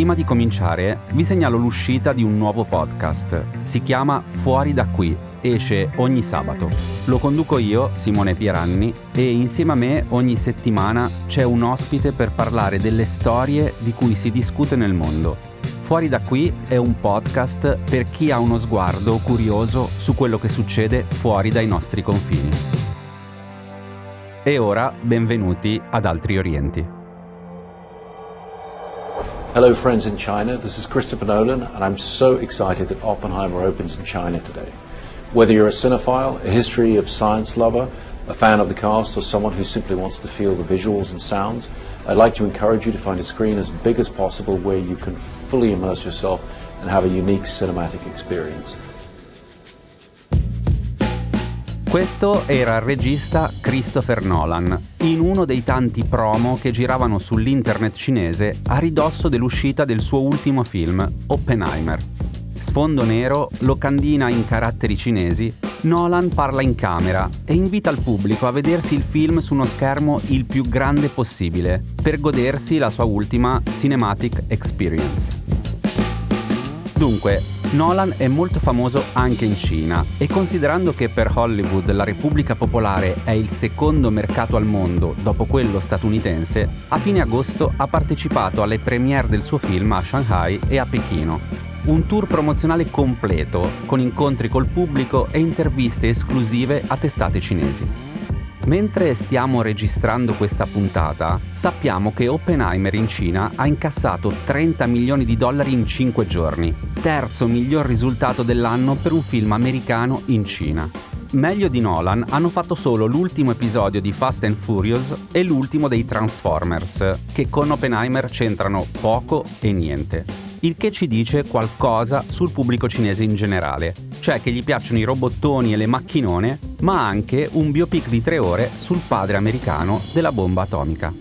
Prima di cominciare, vi segnalo l'uscita di un nuovo podcast. Si chiama Fuori da qui, esce ogni sabato. Lo conduco io, Simone Pieranni, e insieme a me ogni settimana c'è un ospite per parlare delle storie di cui si discute nel mondo. Fuori da qui è un podcast per chi ha uno sguardo curioso su quello che succede fuori dai nostri confini. E ora benvenuti ad Altri Orienti. Hello, friends in China. This is Christopher Nolan, and I'm so excited that Oppenheimer opens in China today. Whether you're a cinephile, a history of science lover, a fan of the cast, or someone who simply wants to feel the visuals and sounds, I'd like to encourage you to find a screen as big as possible where you can fully immerse yourself and have a unique cinematic experience. Questo era il regista Christopher Nolan, in uno dei tanti promo che giravano sull'internet cinese a ridosso dell'uscita del suo ultimo film, Oppenheimer. Sfondo nero, locandina in caratteri cinesi, Nolan parla in camera e invita il pubblico a vedersi il film su uno schermo il più grande possibile, per godersi la sua ultima cinematic experience. Dunque, Nolan è molto famoso anche in Cina e considerando che per Hollywood la Repubblica Popolare è il secondo mercato al mondo dopo quello statunitense, a fine agosto ha partecipato alle premiere del suo film a Shanghai e a Pechino. Un tour promozionale completo, con incontri col pubblico e interviste esclusive a testate cinesi. Mentre stiamo registrando questa puntata, sappiamo che Oppenheimer in Cina ha incassato 30 milioni di dollari in 5 giorni, terzo miglior risultato dell'anno per un film americano in Cina. Meglio di Nolan hanno fatto solo l'ultimo episodio di Fast and Furious e l'ultimo dei Transformers, che con Oppenheimer c'entrano poco e niente il che ci dice qualcosa sul pubblico cinese in generale, cioè che gli piacciono i robottoni e le macchinone, ma anche un biopic di tre ore sul padre americano della bomba atomica.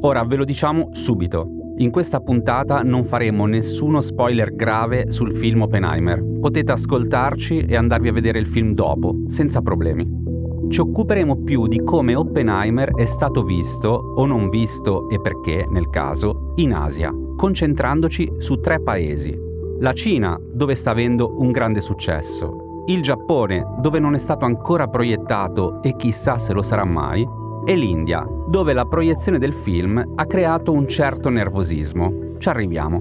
Ora ve lo diciamo subito. In questa puntata non faremo nessuno spoiler grave sul film Oppenheimer. Potete ascoltarci e andarvi a vedere il film dopo, senza problemi ci occuperemo più di come Oppenheimer è stato visto o non visto e perché, nel caso, in Asia, concentrandoci su tre paesi. La Cina, dove sta avendo un grande successo, il Giappone, dove non è stato ancora proiettato e chissà se lo sarà mai, e l'India, dove la proiezione del film ha creato un certo nervosismo. Ci arriviamo.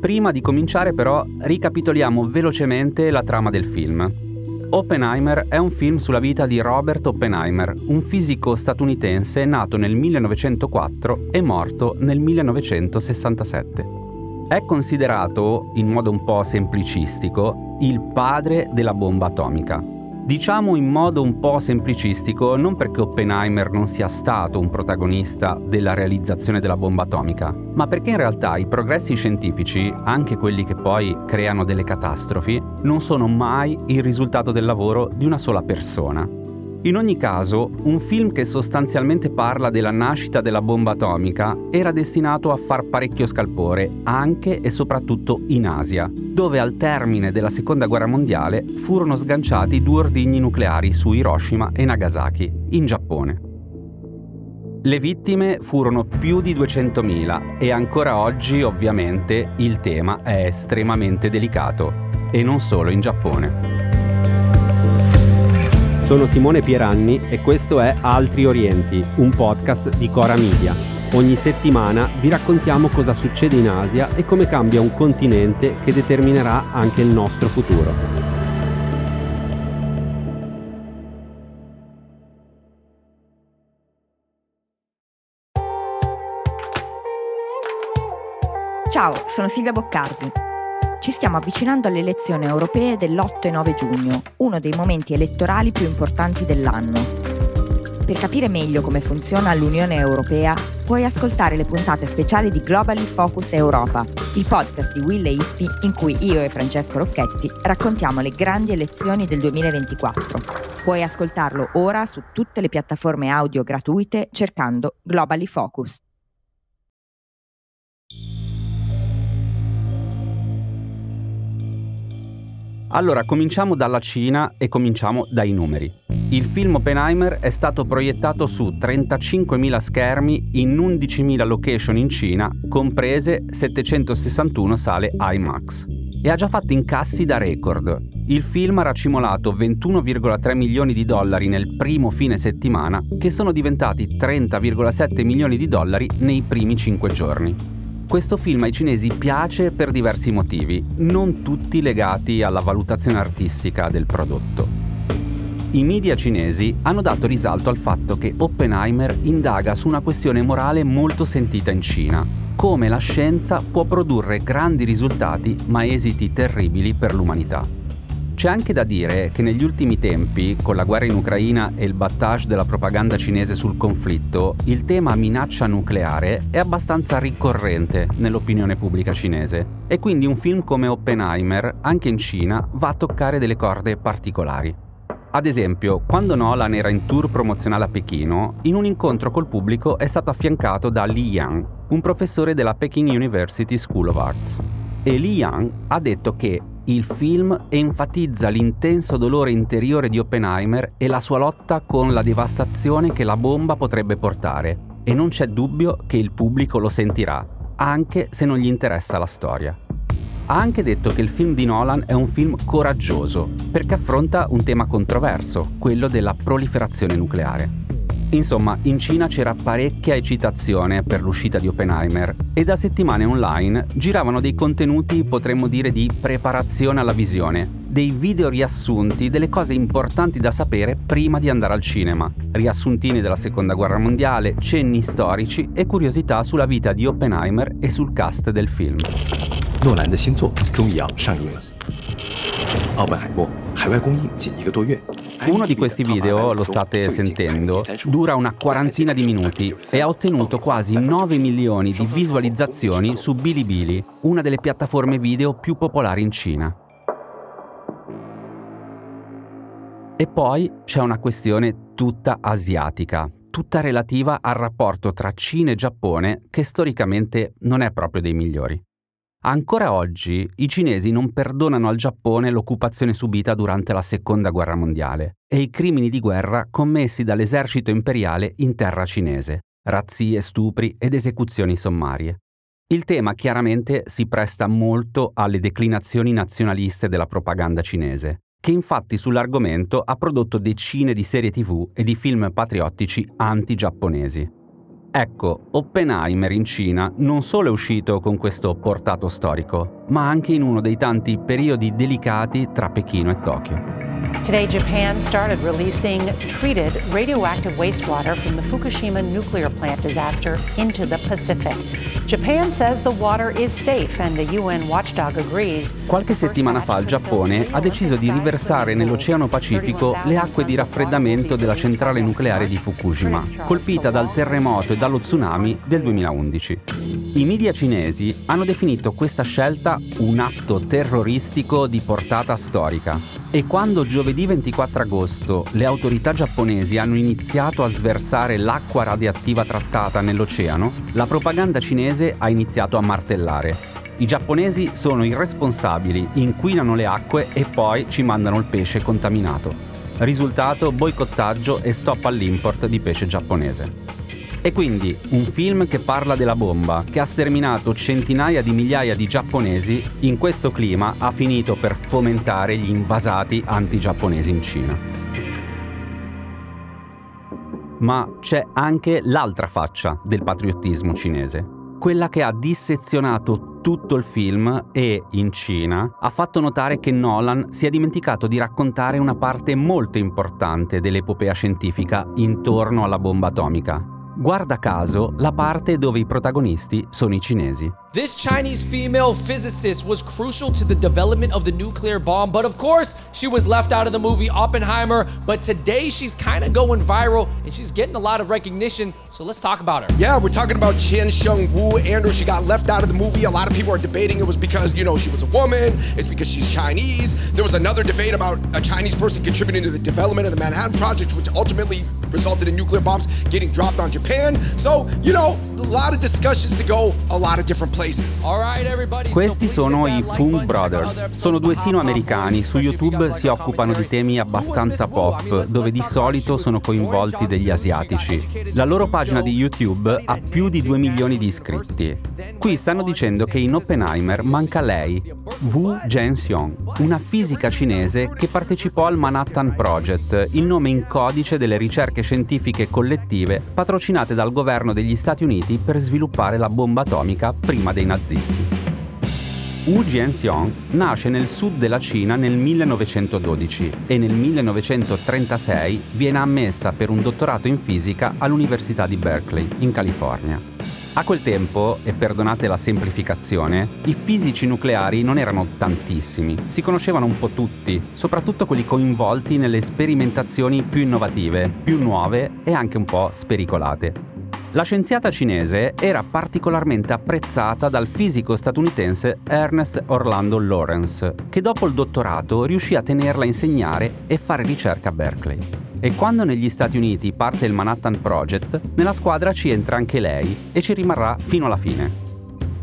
Prima di cominciare però ricapitoliamo velocemente la trama del film. Oppenheimer è un film sulla vita di Robert Oppenheimer, un fisico statunitense nato nel 1904 e morto nel 1967. È considerato, in modo un po' semplicistico, il padre della bomba atomica. Diciamo in modo un po' semplicistico non perché Oppenheimer non sia stato un protagonista della realizzazione della bomba atomica, ma perché in realtà i progressi scientifici, anche quelli che poi creano delle catastrofi, non sono mai il risultato del lavoro di una sola persona. In ogni caso, un film che sostanzialmente parla della nascita della bomba atomica era destinato a far parecchio scalpore, anche e soprattutto in Asia, dove al termine della Seconda Guerra Mondiale furono sganciati due ordigni nucleari su Hiroshima e Nagasaki, in Giappone. Le vittime furono più di 200.000 e ancora oggi ovviamente il tema è estremamente delicato, e non solo in Giappone. Sono Simone Pieranni e questo è Altri Orienti, un podcast di Cora Media. Ogni settimana vi raccontiamo cosa succede in Asia e come cambia un continente che determinerà anche il nostro futuro. Ciao, sono Silvia Boccardi ci stiamo avvicinando alle elezioni europee dell'8 e 9 giugno, uno dei momenti elettorali più importanti dell'anno. Per capire meglio come funziona l'Unione Europea, puoi ascoltare le puntate speciali di Globally Focus Europa, il podcast di Will e Ispi in cui io e Francesco Rocchetti raccontiamo le grandi elezioni del 2024. Puoi ascoltarlo ora su tutte le piattaforme audio gratuite cercando Globally Focus. Allora, cominciamo dalla Cina e cominciamo dai numeri. Il film Oppenheimer è stato proiettato su 35.000 schermi in 11.000 location in Cina, comprese 761 sale IMAX. E ha già fatto incassi da record. Il film ha racimolato 21,3 milioni di dollari nel primo fine settimana, che sono diventati 30,7 milioni di dollari nei primi 5 giorni. Questo film ai cinesi piace per diversi motivi, non tutti legati alla valutazione artistica del prodotto. I media cinesi hanno dato risalto al fatto che Oppenheimer indaga su una questione morale molto sentita in Cina, come la scienza può produrre grandi risultati ma esiti terribili per l'umanità. C'è anche da dire che negli ultimi tempi, con la guerra in Ucraina e il battage della propaganda cinese sul conflitto, il tema minaccia nucleare è abbastanza ricorrente nell'opinione pubblica cinese e quindi un film come Oppenheimer, anche in Cina, va a toccare delle corde particolari. Ad esempio, quando Nolan era in tour promozionale a Pechino, in un incontro col pubblico è stato affiancato da Li Yang, un professore della Peking University School of Arts. E Li Yang ha detto che il film enfatizza l'intenso dolore interiore di Oppenheimer e la sua lotta con la devastazione che la bomba potrebbe portare, e non c'è dubbio che il pubblico lo sentirà, anche se non gli interessa la storia. Ha anche detto che il film di Nolan è un film coraggioso, perché affronta un tema controverso, quello della proliferazione nucleare. Insomma, in Cina c'era parecchia eccitazione per l'uscita di Oppenheimer e da settimane online giravano dei contenuti, potremmo dire, di preparazione alla visione, dei video riassunti delle cose importanti da sapere prima di andare al cinema, riassuntini della Seconda Guerra Mondiale, cenni storici e curiosità sulla vita di Oppenheimer e sul cast del film. 诺兰的新作终于要上映了，奥本海默海外公映仅一个多月。 Uno di questi video, lo state sentendo, dura una quarantina di minuti e ha ottenuto quasi 9 milioni di visualizzazioni su Bilibili, una delle piattaforme video più popolari in Cina. E poi c'è una questione tutta asiatica, tutta relativa al rapporto tra Cina e Giappone che storicamente non è proprio dei migliori. Ancora oggi i cinesi non perdonano al Giappone l'occupazione subita durante la Seconda Guerra Mondiale e i crimini di guerra commessi dall'esercito imperiale in terra cinese, razzie, stupri ed esecuzioni sommarie. Il tema chiaramente si presta molto alle declinazioni nazionaliste della propaganda cinese, che infatti sull'argomento ha prodotto decine di serie tv e di film patriottici anti-giapponesi. Ecco, Oppenheimer in Cina non solo è uscito con questo portato storico, ma anche in uno dei tanti periodi delicati tra Pechino e Tokyo. Today, Japan started releasing treated radioactive wastewater from the Fukushima nuclear plant disaster into the Pacific. Japan says the water is safe and the UN watchdog agrees. Qualche settimana fa il Giappone ha deciso di riversare nell'Oceano Pacifico le acque di raffreddamento della centrale nucleare di Fukushima, colpita dal terremoto e dallo tsunami del 2011. I media cinesi hanno definito questa scelta un atto terroristico di portata storica e quando giovedì 24 agosto le autorità giapponesi hanno iniziato a sversare l'acqua radioattiva trattata nell'oceano, la propaganda cinese ha iniziato a martellare. I giapponesi sono irresponsabili, inquinano le acque e poi ci mandano il pesce contaminato. Risultato boicottaggio e stop all'import di pesce giapponese. E quindi un film che parla della bomba, che ha sterminato centinaia di migliaia di giapponesi, in questo clima ha finito per fomentare gli invasati anti-giapponesi in Cina. Ma c'è anche l'altra faccia del patriottismo cinese, quella che ha dissezionato tutto il film e, in Cina, ha fatto notare che Nolan si è dimenticato di raccontare una parte molto importante dell'epopea scientifica intorno alla bomba atomica, Guarda caso la parte dove i protagonisti sono i cinesi. This Chinese female physicist was crucial to the development of the nuclear bomb, but of course, she was left out of the movie Oppenheimer. But today, she's kind of going viral and she's getting a lot of recognition. So let's talk about her. Yeah, we're talking about Chen Sheng Wu. Andrew, she got left out of the movie. A lot of people are debating it was because, you know, she was a woman, it's because she's Chinese. There was another debate about a Chinese person contributing to the development of the Manhattan Project, which ultimately resulted in nuclear bombs getting dropped on Japan. So, you know, a lot of discussions to go a lot of different places. Questi sono i Fung Brothers. Sono due sino-americani. Su YouTube si occupano di temi abbastanza pop, dove di solito sono coinvolti degli asiatici. La loro pagina di YouTube ha più di 2 milioni di iscritti. Qui stanno dicendo che in Oppenheimer manca lei, Wu Zhenxiong, una fisica cinese che partecipò al Manhattan Project, il nome in codice delle ricerche scientifiche collettive patrocinate dal governo degli Stati Uniti per sviluppare la bomba atomica prima dei nazisti. Wu Jianxiong nasce nel sud della Cina nel 1912 e nel 1936 viene ammessa per un dottorato in fisica all'Università di Berkeley, in California. A quel tempo, e perdonate la semplificazione, i fisici nucleari non erano tantissimi, si conoscevano un po' tutti, soprattutto quelli coinvolti nelle sperimentazioni più innovative, più nuove e anche un po' spericolate. La scienziata cinese era particolarmente apprezzata dal fisico statunitense Ernest Orlando Lawrence, che dopo il dottorato riuscì a tenerla a insegnare e fare ricerca a Berkeley. E quando negli Stati Uniti parte il Manhattan Project, nella squadra ci entra anche lei e ci rimarrà fino alla fine.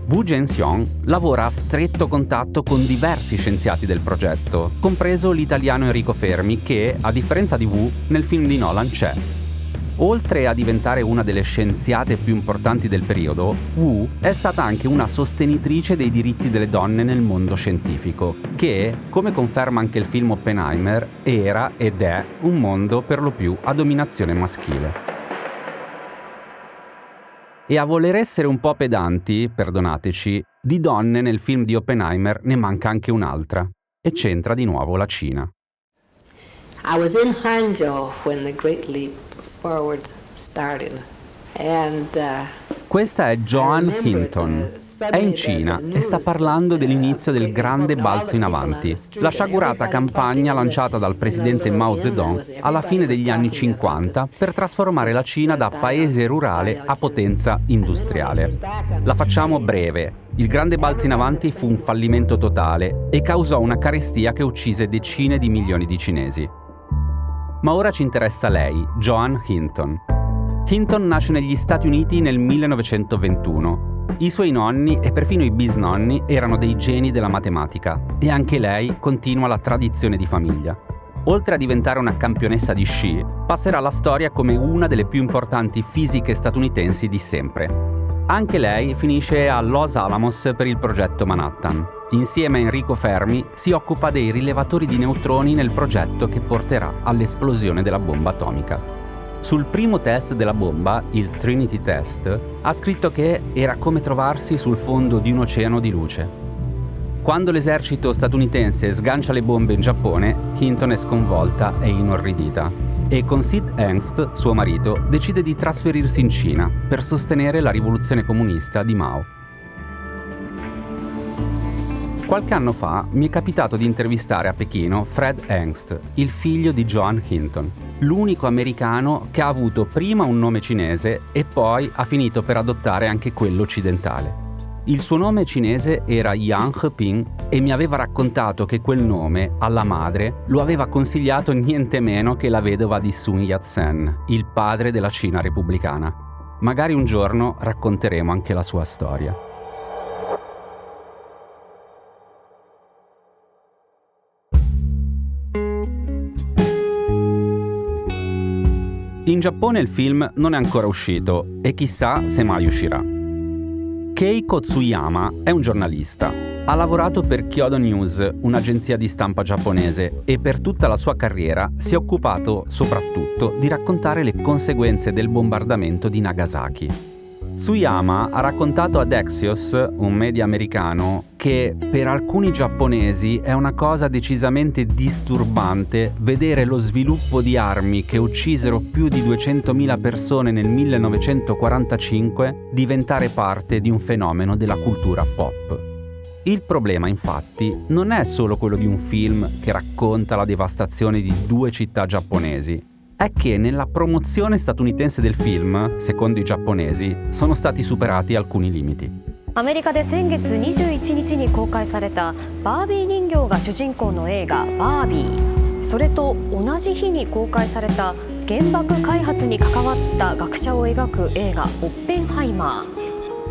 Wu Zhenxiong lavora a stretto contatto con diversi scienziati del progetto, compreso l'italiano Enrico Fermi che, a differenza di Wu, nel film di Nolan c'è Oltre a diventare una delle scienziate più importanti del periodo, Wu è stata anche una sostenitrice dei diritti delle donne nel mondo scientifico, che, come conferma anche il film Oppenheimer, era ed è un mondo per lo più a dominazione maschile. E a voler essere un po' pedanti, perdonateci, di donne nel film di Oppenheimer ne manca anche un'altra, e c'entra di nuovo la Cina. I was in Hangzhou when the Great Leap Uh, Questa è Joan Hinton. È in Cina e sta parlando dell'inizio del grande balzo in avanti, la sciagurata campagna lanciata dal presidente Mao Zedong alla fine degli anni 50 per trasformare la Cina da paese rurale a potenza industriale. La facciamo breve. Il grande balzo in avanti fu un fallimento totale e causò una carestia che uccise decine di milioni di cinesi. Ma ora ci interessa lei, Joan Hinton. Hinton nasce negli Stati Uniti nel 1921. I suoi nonni e perfino i bisnonni erano dei geni della matematica e anche lei continua la tradizione di famiglia. Oltre a diventare una campionessa di sci, passerà alla storia come una delle più importanti fisiche statunitensi di sempre. Anche lei finisce a Los Alamos per il progetto Manhattan. Insieme a Enrico Fermi si occupa dei rilevatori di neutroni nel progetto che porterà all'esplosione della bomba atomica. Sul primo test della bomba, il Trinity Test, ha scritto che era come trovarsi sul fondo di un oceano di luce. Quando l'esercito statunitense sgancia le bombe in Giappone, Hinton è sconvolta e inorridita e con Sid Engst, suo marito, decide di trasferirsi in Cina per sostenere la rivoluzione comunista di Mao. Qualche anno fa mi è capitato di intervistare a Pechino Fred Engst, il figlio di Joan Hinton, l'unico americano che ha avuto prima un nome cinese e poi ha finito per adottare anche quello occidentale. Il suo nome cinese era Yang Ping e mi aveva raccontato che quel nome, alla madre, lo aveva consigliato niente meno che la vedova di Sun Yat-sen, il padre della Cina repubblicana. Magari un giorno racconteremo anche la sua storia. In Giappone il film non è ancora uscito e chissà se mai uscirà. Keiko Tsuyama è un giornalista. Ha lavorato per Kyodo News, un'agenzia di stampa giapponese, e per tutta la sua carriera si è occupato soprattutto di raccontare le conseguenze del bombardamento di Nagasaki. Tsuyama ha raccontato ad Axios, un media americano, che per alcuni giapponesi è una cosa decisamente disturbante vedere lo sviluppo di armi che uccisero più di 200.000 persone nel 1945 diventare parte di un fenomeno della cultura pop. Il problema infatti non è solo quello di un film che racconta la devastazione di due città giapponesi, è che nella promozione statunitense del film, secondo i giapponesi, sono stati superati alcuni limiti. アメリカで先月21日に公開されたバービー人形が主人公の映画「バービー」それと同じ日に公開された原爆開発に関わった学者を描く映画「オッペンハイマー」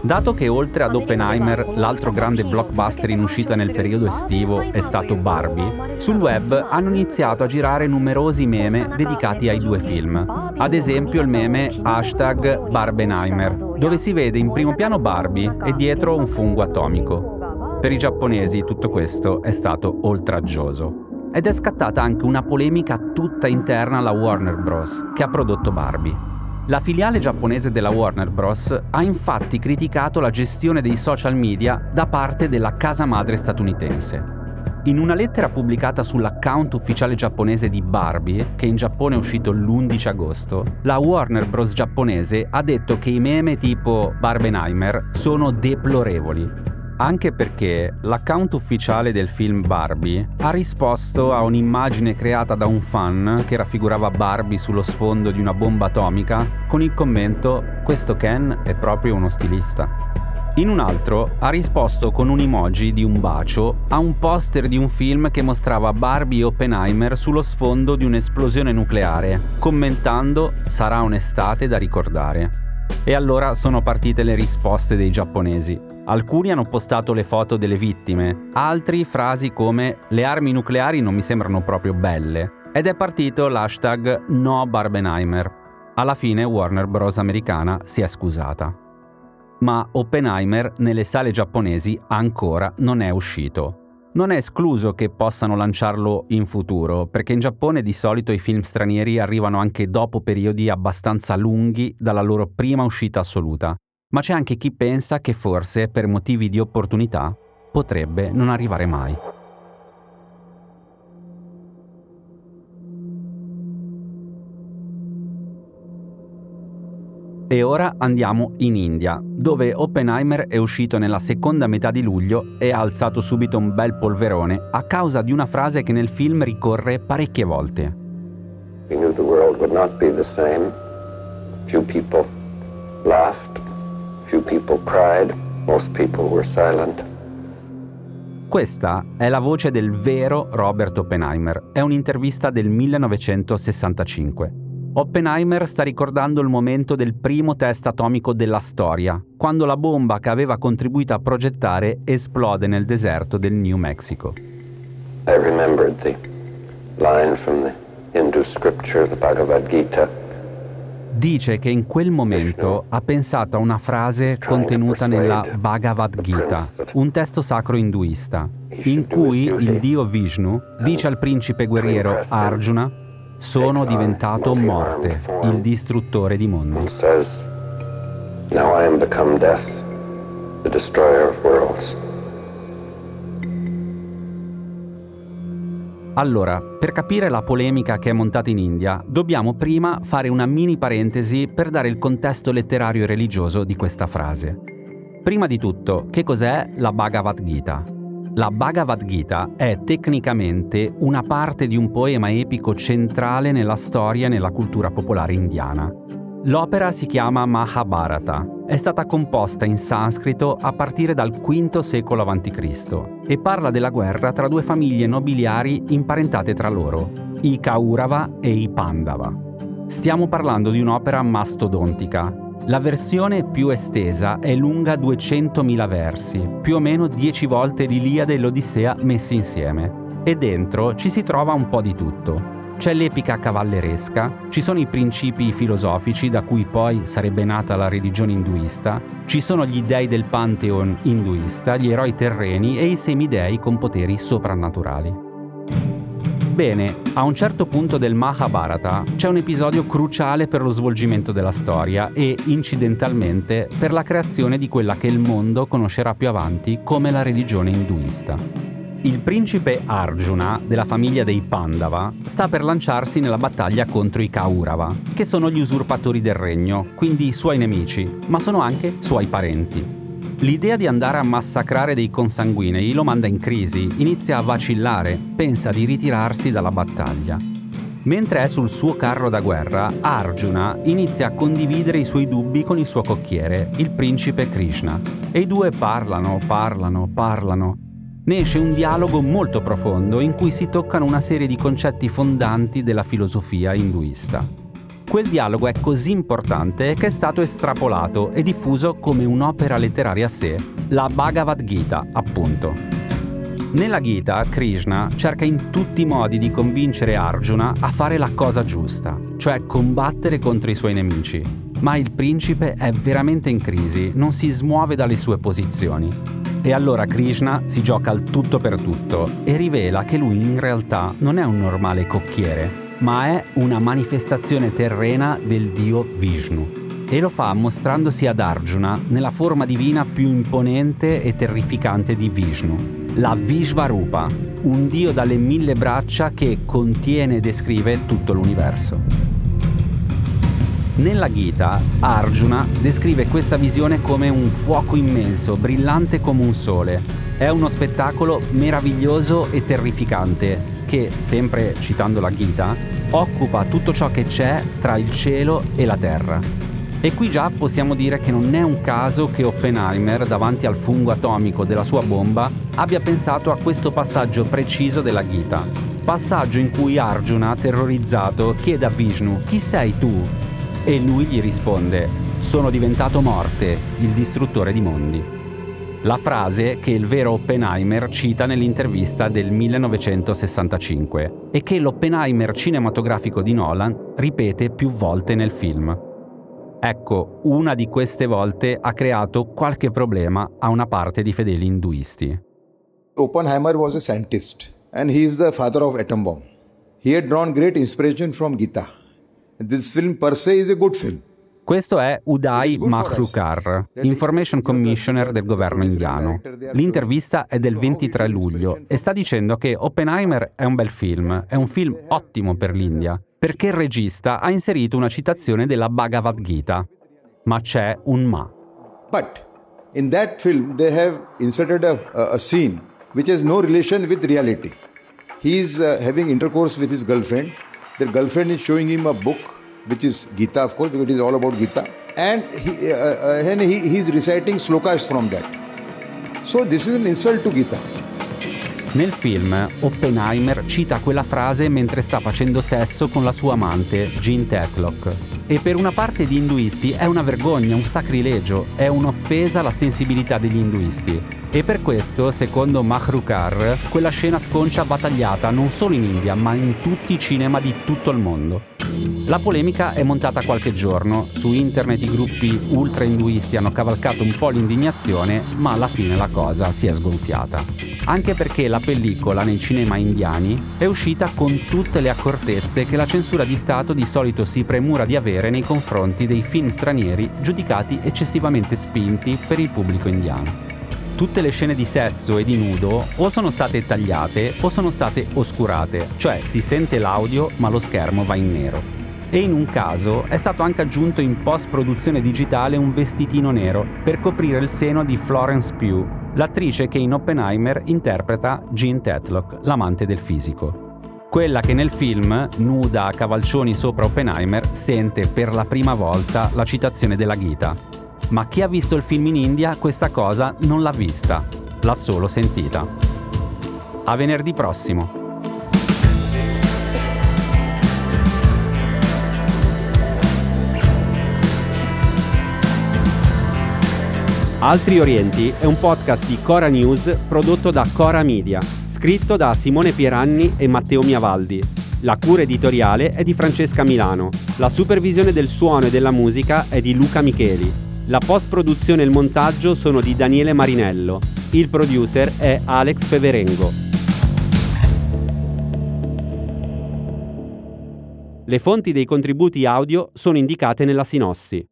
Dato che oltre ad Oppenheimer l'altro grande blockbuster in uscita nel periodo estivo è stato Barbie, sul web hanno iniziato a girare numerosi meme dedicati ai due film. Ad esempio il meme hashtag Barbenheimer, dove si vede in primo piano Barbie e dietro un fungo atomico. Per i giapponesi tutto questo è stato oltraggioso. Ed è scattata anche una polemica tutta interna alla Warner Bros., che ha prodotto Barbie. La filiale giapponese della Warner Bros. ha infatti criticato la gestione dei social media da parte della casa madre statunitense. In una lettera pubblicata sull'account ufficiale giapponese di Barbie, che in Giappone è uscito l'11 agosto, la Warner Bros. giapponese ha detto che i meme tipo Barbenheimer sono deplorevoli anche perché l'account ufficiale del film Barbie ha risposto a un'immagine creata da un fan che raffigurava Barbie sullo sfondo di una bomba atomica con il commento questo Ken è proprio uno stilista. In un altro ha risposto con un emoji di un bacio a un poster di un film che mostrava Barbie Oppenheimer sullo sfondo di un'esplosione nucleare, commentando sarà un'estate da ricordare. E allora sono partite le risposte dei giapponesi. Alcuni hanno postato le foto delle vittime, altri frasi come le armi nucleari non mi sembrano proprio belle. Ed è partito l'hashtag No Barbenheimer. Alla fine Warner Bros. americana si è scusata. Ma Oppenheimer nelle sale giapponesi ancora non è uscito. Non è escluso che possano lanciarlo in futuro, perché in Giappone di solito i film stranieri arrivano anche dopo periodi abbastanza lunghi dalla loro prima uscita assoluta, ma c'è anche chi pensa che forse per motivi di opportunità potrebbe non arrivare mai. E ora andiamo in India, dove Oppenheimer è uscito nella seconda metà di luglio e ha alzato subito un bel polverone a causa di una frase che nel film ricorre parecchie volte. We knew the world would not be the same. Few people laughed, Few people cried, most people were silent. Questa è la voce del vero Robert Oppenheimer. È un'intervista del 1965. Oppenheimer sta ricordando il momento del primo test atomico della storia, quando la bomba che aveva contribuito a progettare esplode nel deserto del New Mexico. I remembered the line from the Hindu scripture, the Bhagavad Gita, dice che in quel momento ha pensato a una frase contenuta nella Bhagavad Gita, un testo sacro induista, in cui il dio Vishnu dice al principe guerriero Arjuna sono diventato morte, il distruttore di mondi. Now I am become death, the destroyer of worlds. Allora, per capire la polemica che è montata in India, dobbiamo prima fare una mini parentesi per dare il contesto letterario e religioso di questa frase. Prima di tutto, che cos'è la Bhagavad Gita? La Bhagavad Gita è tecnicamente una parte di un poema epico centrale nella storia e nella cultura popolare indiana. L'opera si chiama Mahabharata. È stata composta in sanscrito a partire dal V secolo a.C. e parla della guerra tra due famiglie nobiliari imparentate tra loro, i Kaurava e i Pandava. Stiamo parlando di un'opera mastodontica. La versione più estesa è lunga 200.000 versi, più o meno 10 volte l'Iliade e l'Odissea messi insieme. E dentro ci si trova un po' di tutto c'è l'epica cavalleresca, ci sono i principi filosofici da cui poi sarebbe nata la religione induista, ci sono gli dei del pantheon induista, gli eroi terreni e i semidei con poteri soprannaturali. Bene, a un certo punto del Mahabharata c'è un episodio cruciale per lo svolgimento della storia e, incidentalmente, per la creazione di quella che il mondo conoscerà più avanti come la religione induista. Il principe Arjuna, della famiglia dei Pandava, sta per lanciarsi nella battaglia contro i Kaurava, che sono gli usurpatori del regno, quindi i suoi nemici, ma sono anche suoi parenti. L'idea di andare a massacrare dei consanguinei lo manda in crisi, inizia a vacillare, pensa di ritirarsi dalla battaglia. Mentre è sul suo carro da guerra, Arjuna inizia a condividere i suoi dubbi con il suo cocchiere, il principe Krishna. E i due parlano, parlano, parlano, ne esce un dialogo molto profondo in cui si toccano una serie di concetti fondanti della filosofia induista. Quel dialogo è così importante che è stato estrapolato e diffuso come un'opera letteraria a sé, la Bhagavad Gita, appunto. Nella Gita, Krishna cerca in tutti i modi di convincere Arjuna a fare la cosa giusta, cioè combattere contro i suoi nemici. Ma il principe è veramente in crisi, non si smuove dalle sue posizioni. E allora Krishna si gioca al tutto per tutto e rivela che lui in realtà non è un normale cocchiere, ma è una manifestazione terrena del dio Vishnu. E lo fa mostrandosi ad Arjuna nella forma divina più imponente e terrificante di Vishnu, la Vishvarupa, un dio dalle mille braccia che contiene e descrive tutto l'universo. Nella Gita, Arjuna descrive questa visione come un fuoco immenso, brillante come un sole. È uno spettacolo meraviglioso e terrificante che, sempre citando la Gita, occupa tutto ciò che c'è tra il cielo e la terra. E qui già possiamo dire che non è un caso che Oppenheimer, davanti al fungo atomico della sua bomba, abbia pensato a questo passaggio preciso della Gita. Passaggio in cui Arjuna, terrorizzato, chiede a Vishnu chi sei tu? E lui gli risponde sono diventato morte, il distruttore di mondi. La frase che il vero Oppenheimer cita nell'intervista del 1965 e che l'Oppenheimer cinematografico di Nolan ripete più volte nel film. Ecco, una di queste volte ha creato qualche problema a una parte di fedeli induisti. Oppenheimer was a scientist and he is the father of atom bomb. He had drawn great inspiration from Gita. Questo è Uday Mahrukar, Information Commissioner del governo indiano. L'intervista è del 23 luglio e sta dicendo che Oppenheimer è un bel film, è un film ottimo per l'India, perché il regista ha inserito una citazione della Bhagavad Gita. Ma c'è un ma. But in that film they have inserted a, a scene which has no relation with reality. He is uh, having intercourse with his girlfriend. Their girlfriend is showing him a book which is Gita, of course, because it is all about Gita. And he, uh, uh, he, he is reciting slokas from that. So this is an insult to Gita. Nel film, Oppenheimer cita quella frase mentre sta facendo sesso con la sua amante, Jean Tetlock. E per una parte di induisti è una vergogna, un sacrilegio, è un'offesa alla sensibilità degli induisti. E per questo, secondo Mahrukar, quella scena sconcia va tagliata non solo in India, ma in tutti i cinema di tutto il mondo. La polemica è montata qualche giorno, su internet i gruppi ultra-induisti hanno cavalcato un po' l'indignazione, ma alla fine la cosa si è sgonfiata. Anche perché la pellicola nei cinema indiani è uscita con tutte le accortezze che la censura di Stato di solito si premura di avere nei confronti dei film stranieri giudicati eccessivamente spinti per il pubblico indiano tutte le scene di sesso e di nudo o sono state tagliate o sono state oscurate, cioè si sente l'audio ma lo schermo va in nero. E in un caso è stato anche aggiunto in post-produzione digitale un vestitino nero per coprire il seno di Florence Pugh, l'attrice che in Oppenheimer interpreta Jean Tetlock, l'amante del fisico. Quella che nel film, nuda a cavalcioni sopra Oppenheimer, sente per la prima volta la citazione della Gita, ma chi ha visto il film in India questa cosa non l'ha vista, l'ha solo sentita. A venerdì prossimo. Altri Orienti è un podcast di Cora News prodotto da Cora Media, scritto da Simone Pieranni e Matteo Miavaldi. La cura editoriale è di Francesca Milano. La supervisione del suono e della musica è di Luca Micheli. La post-produzione e il montaggio sono di Daniele Marinello. Il producer è Alex Peverengo. Le fonti dei contributi audio sono indicate nella sinossi.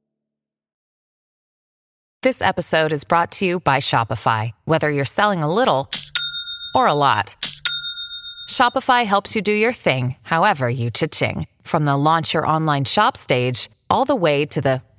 This episode is brought to you by Shopify. Whether you're selling a little or a lot, Shopify helps you do your thing, however you cha-ching. From the launch your online shop stage all the way to the